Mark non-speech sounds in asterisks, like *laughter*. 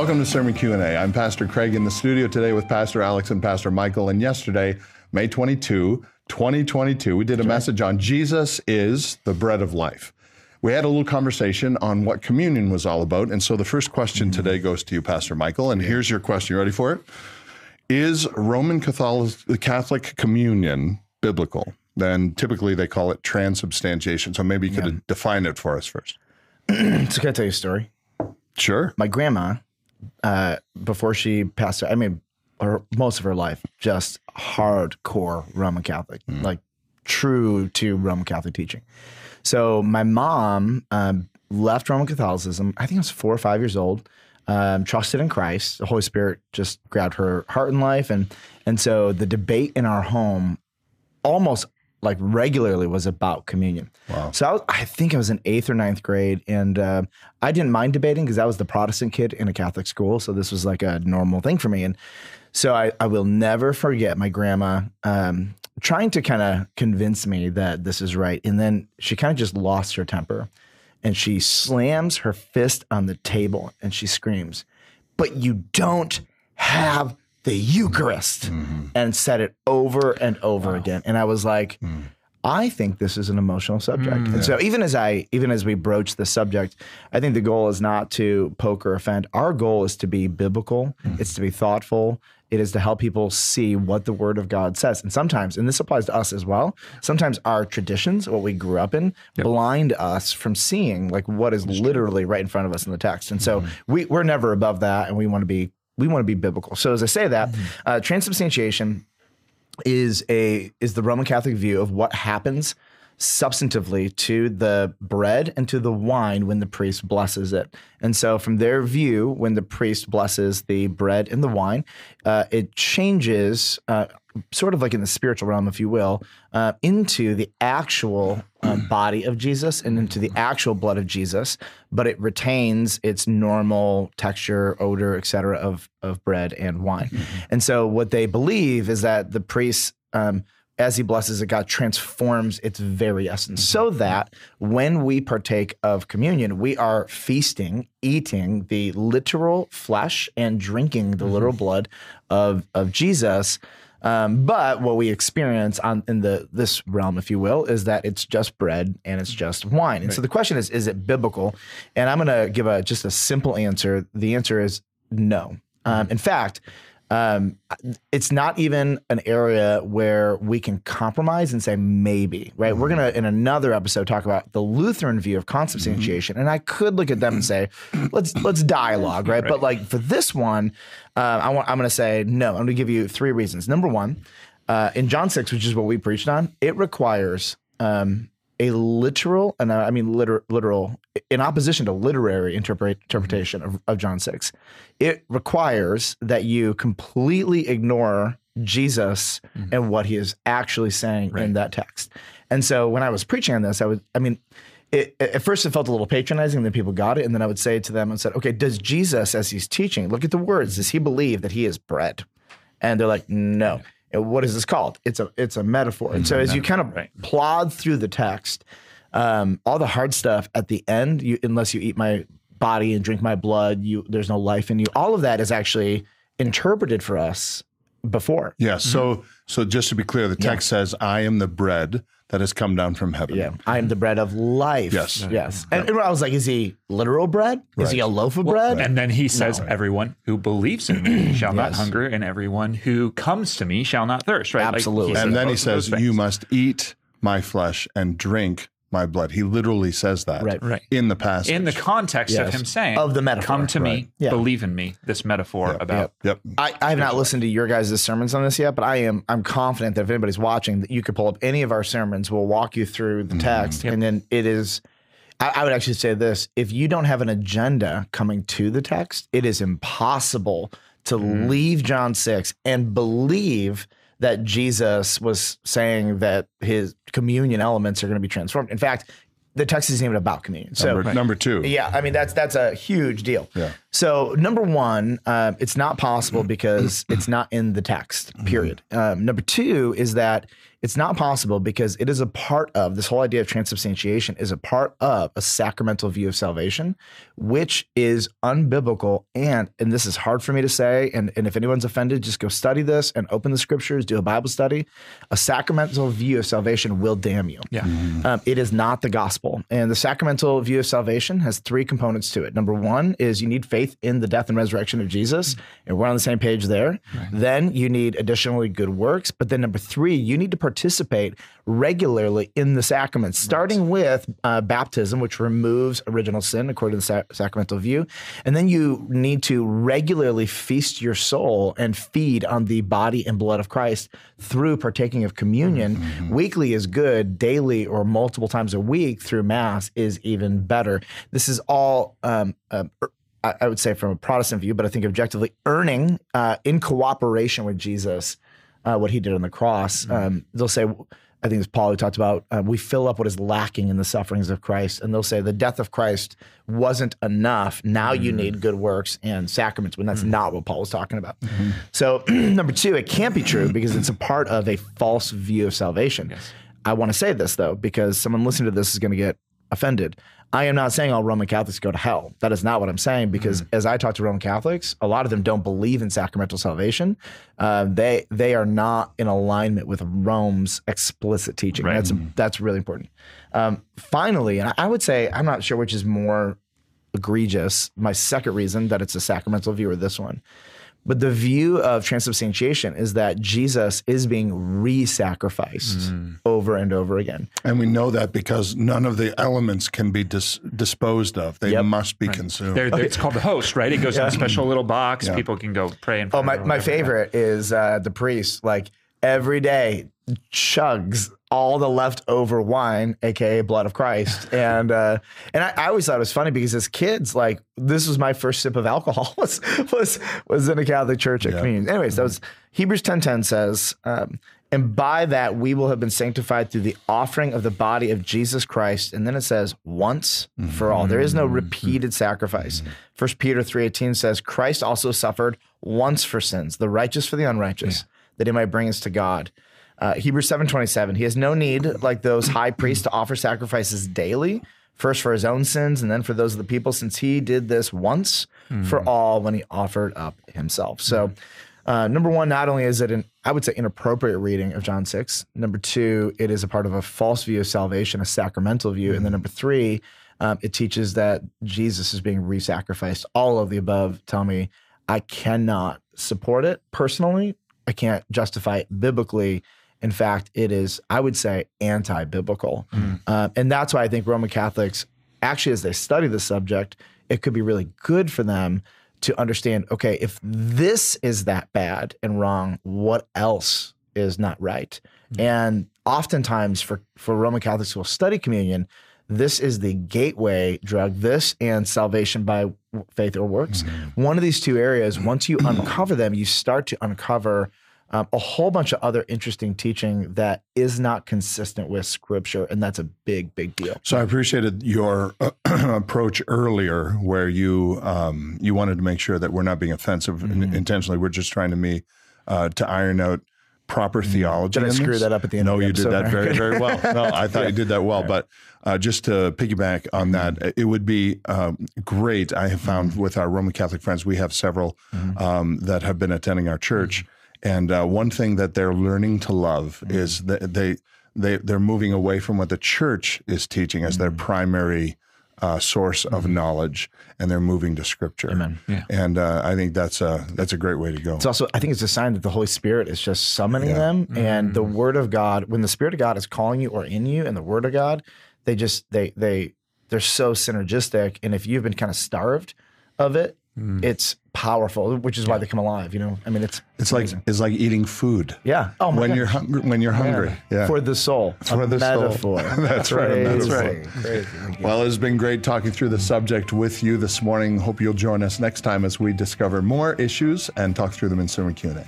Welcome to Sermon Q&A. I'm Pastor Craig in the studio today with Pastor Alex and Pastor Michael. And yesterday, May 22, 2022, we did a message on Jesus is the bread of life. We had a little conversation on what communion was all about. And so the first question mm-hmm. today goes to you, Pastor Michael. And here's your question. You ready for it? Is Roman Catholic, Catholic communion biblical? Then typically they call it transubstantiation. So maybe you could define it for us first. *clears throat* So can I tell you a story? Sure. My grandma, uh, before she passed, I mean, her, most of her life, just hardcore Roman Catholic, like true to Roman Catholic teaching. So my mom um, left Roman Catholicism. I think I was four or five years old. Um, trusted in Christ. The Holy Spirit just grabbed her heart and life, and and so the debate in our home almost like regularly was about communion. Wow. So I, was, I think I was in eighth or ninth grade, and uh, I didn't mind debating because I was the Protestant kid in a Catholic school, so this was like a normal thing for me. And so I, I will never forget my grandma um, trying to kind of convince me that this is right, and then she kind of just lost her temper, and she slams her fist on the table and she screams, "But you don't have." The Eucharist mm-hmm. and said it over and over again. And I was like, mm. I think this is an emotional subject. and mm. so even as I even as we broach the subject, I think the goal is not to poke or offend. Our goal is to be biblical. Mm-hmm. It's to be thoughtful. It is to help people see what the word of God says. And sometimes, and this applies to us as well, sometimes our traditions, what we grew up in, blind us from seeing like what is literally right in front of us in the text. And so mm-hmm. we, we're never above that and we want to be we want to be biblical. So as I say that, uh, transubstantiation is a is the Roman Catholic view of what happens substantively to the bread and to the wine when the priest blesses it. And so, from their view, when the priest blesses the bread and the wine, uh, it changes, uh, sort of like in the spiritual realm, if you will, uh, into the actual um, body of Jesus and into the actual blood of Jesus, but it retains its normal texture, odor, et cetera, of, of bread and wine. And so, what they believe is that the priest, um, as he blesses it, God transforms its very essence so that when we partake of communion, we are feasting, eating the literal flesh and drinking the literal blood of, of Jesus. Um, but what we experience on in the this realm, if you will, is that it's just bread and it's just wine. And so the question is, is it biblical? And I'm going to give a just a simple answer. The answer is no. Um, in fact, um, it's not even an area where we can compromise and say maybe, right? We're gonna in another episode talk about the Lutheran view of consubstantiation, and I could look at them and say, *clears throat* let's let's dialogue, right? But like for this one, uh, I want I'm gonna say no. I'm gonna give you three reasons. Number one, uh, in John six, which is what we preached on, it requires um, a literal, and I mean liter- literal, in opposition to literary interpretation of, of John 6, it requires that you completely ignore Jesus and what he is actually saying in that text. And so when I was preaching on this, I would, I mean, it, at first it felt a little patronizing that people got it. And then I would say to them and said, okay, does Jesus, as he's teaching, look at the words, does he believe that he is bread? And they're like, no. And what is this called? It's a it's a metaphor. And so as you kind of plod through the text, um, all the hard stuff at the end, you, unless you eat my body and drink my blood, you there's no life in you. All of that is actually interpreted for us before. Yeah. So, so just to be clear, the text says, "I am the bread that has come down from heaven." Yeah, I am the bread of life. Yes. yes. And, and I was like, is he literal bread? Is he a loaf of bread? And then he says, Everyone who believes in me *clears throat* shall not hunger, and everyone who comes to me shall not thirst. Right? Absolutely. says And then he both of those says, "You must eat my flesh and drink my blood." He literally says that Right. Right. in the passage. in the context of him saying, Of the metaphor, come to me. Yeah. believe in me." This metaphor about yep. I, I have not listened to your guys' sermons on this yet, but I am I'm confident that if anybody's watching, that you could pull up any of our sermons. We'll walk you through the mm-hmm. text, and then it is. I, I would actually say this: if you don't have an agenda coming to the text, it is impossible to mm-hmm. leave John six and believe that Jesus was saying that his communion elements are going to be transformed. In fact, the text isn't even about communion. So Number, number two. yeah, I mean that's that's a huge deal. Yeah. So number one, um, it's not possible because it's not in the text. Period. Um, number two is that It's not possible because it is a part of this whole idea of transubstantiation is a part of a sacramental view of salvation, which is unbiblical. And and this is hard for me to say. And, and if anyone's offended, just go study this and open the scriptures, do a Bible study. A sacramental view of salvation will damn you. Yeah. Um, it is not the gospel. And the sacramental view of salvation has three components to it. Number one is you need faith in the death and resurrection of Jesus, and we're on the same page there. Then you need additionally good works. But then number three, you need to participate regularly in the sacraments, starting with uh, baptism, which removes original sin according to the sa- sacramental view. And then you need to regularly feast your soul and feed on the body and blood of Christ through partaking of communion. Weekly is good, daily or multiple times a week through Mass is even better. This is all. Um, uh, I I would say from a Protestant view, but I think objectively earning uh, in cooperation with Jesus uh, what he did on the cross. Um, they'll say, I think it's Paul who talked about uh, we fill up what is lacking in the sufferings of Christ, and they'll say the death of Christ wasn't enough. Now you need good works and sacraments, when that's not what Paul was talking about. So *clears throat* number two, it can't be true because it's a part of a false view of salvation. I want to say this though because someone listening to this is going to get offended. I am not saying all Roman Catholics go to hell. That is not what I'm saying because as I talk to Roman Catholics, a lot of them don't believe in sacramental salvation. Uh, they they are not in alignment with Rome's explicit teaching. Right. That's that's really important. Um, finally, and I would say I'm not sure which is more egregious. My second reason that it's a sacramental view or this one. But the view of transubstantiation is that Jesus is being re-sacrificed over and over again. And we know that because none of the elements can be dis- disposed of. They Yep. must be consumed. They're, they're- It's called the host, right? It goes in a special little box. People can go pray and. Oh, my, my favorite is uh, the priest. Like every day, chugs all the leftover wine, aka blood of Christ, *laughs* and uh, and I, I always thought it was funny because as kids, like this was my first sip of alcohol *laughs* was was was in a Catholic church at communion. Anyways, that was Hebrews ten ten says. Um, and by that we will have been sanctified through the offering of the body of Jesus Christ. And then it says, once for all. There is no repeated sacrifice. First Peter 3.18 says, Christ also suffered once for sins, the righteous for the unrighteous, that he might bring us to God. Uh, Hebrews 7.27, he has no need, like those high priests, to offer sacrifices daily, first for his own sins and then for those of the people, since he did this once for all when he offered up himself. So uh, number one, not only is it an, I would say, inappropriate reading of John 6. Number two, it is a part of a false view of salvation, a sacramental view. And then number three, um, it teaches that Jesus is being re sacrificed. All of the above tell me I cannot support it personally. I can't justify it biblically. In fact, it is, I would say, anti biblical. Uh, and that's why I think Roman Catholics, actually, as they study the subject, it could be really good for them to understand okay, if this is that bad and wrong, what else is not right? And oftentimes for, for Roman Catholics who will study communion, this is the gateway drug, this and salvation by faith or works. One of these two areas, once you uncover them, you start to uncover um, a whole bunch of other interesting teaching that is not consistent with scripture. And that's a big, big deal. So I appreciated your uh, *clears throat* approach earlier, where you um, you wanted to make sure that we're not being offensive Mm-hmm. intentionally. We're just trying to me uh, to iron out proper theology. Mm-hmm. Did I screw this. that up at the end No, of the you did that very very well. *laughs* No, I thought you did that well. But uh, just to piggyback on that, it would be um, great. I have found with our Roman Catholic friends, we have several um, that have been attending our church, and uh, one thing that they're learning to love is that they they they're moving away from what the church is teaching as their primary uh, source of knowledge, and they're moving to Scripture. Amen. Yeah. And uh, I think that's a that's a great way to go. It's also, I think it's a sign that the Holy Spirit is just summoning them, and the Word of God. When the Spirit of God is calling you or in you, and the Word of God, they just they they they're so synergistic. And if you've been kind of starved of it, Mm. it's powerful, which is why they come alive. You know, I mean, it's It's like it's like eating food. yeah. Oh my when God. you're hungry, when you're hungry, yeah. for the soul, For a the soul. metaphor. *laughs* That's right, a Crazy, metaphor. crazy. Well, it's been great talking through the subject with you this morning. Hope you'll join us next time as we discover more issues and talk through them in Sermon Q&A.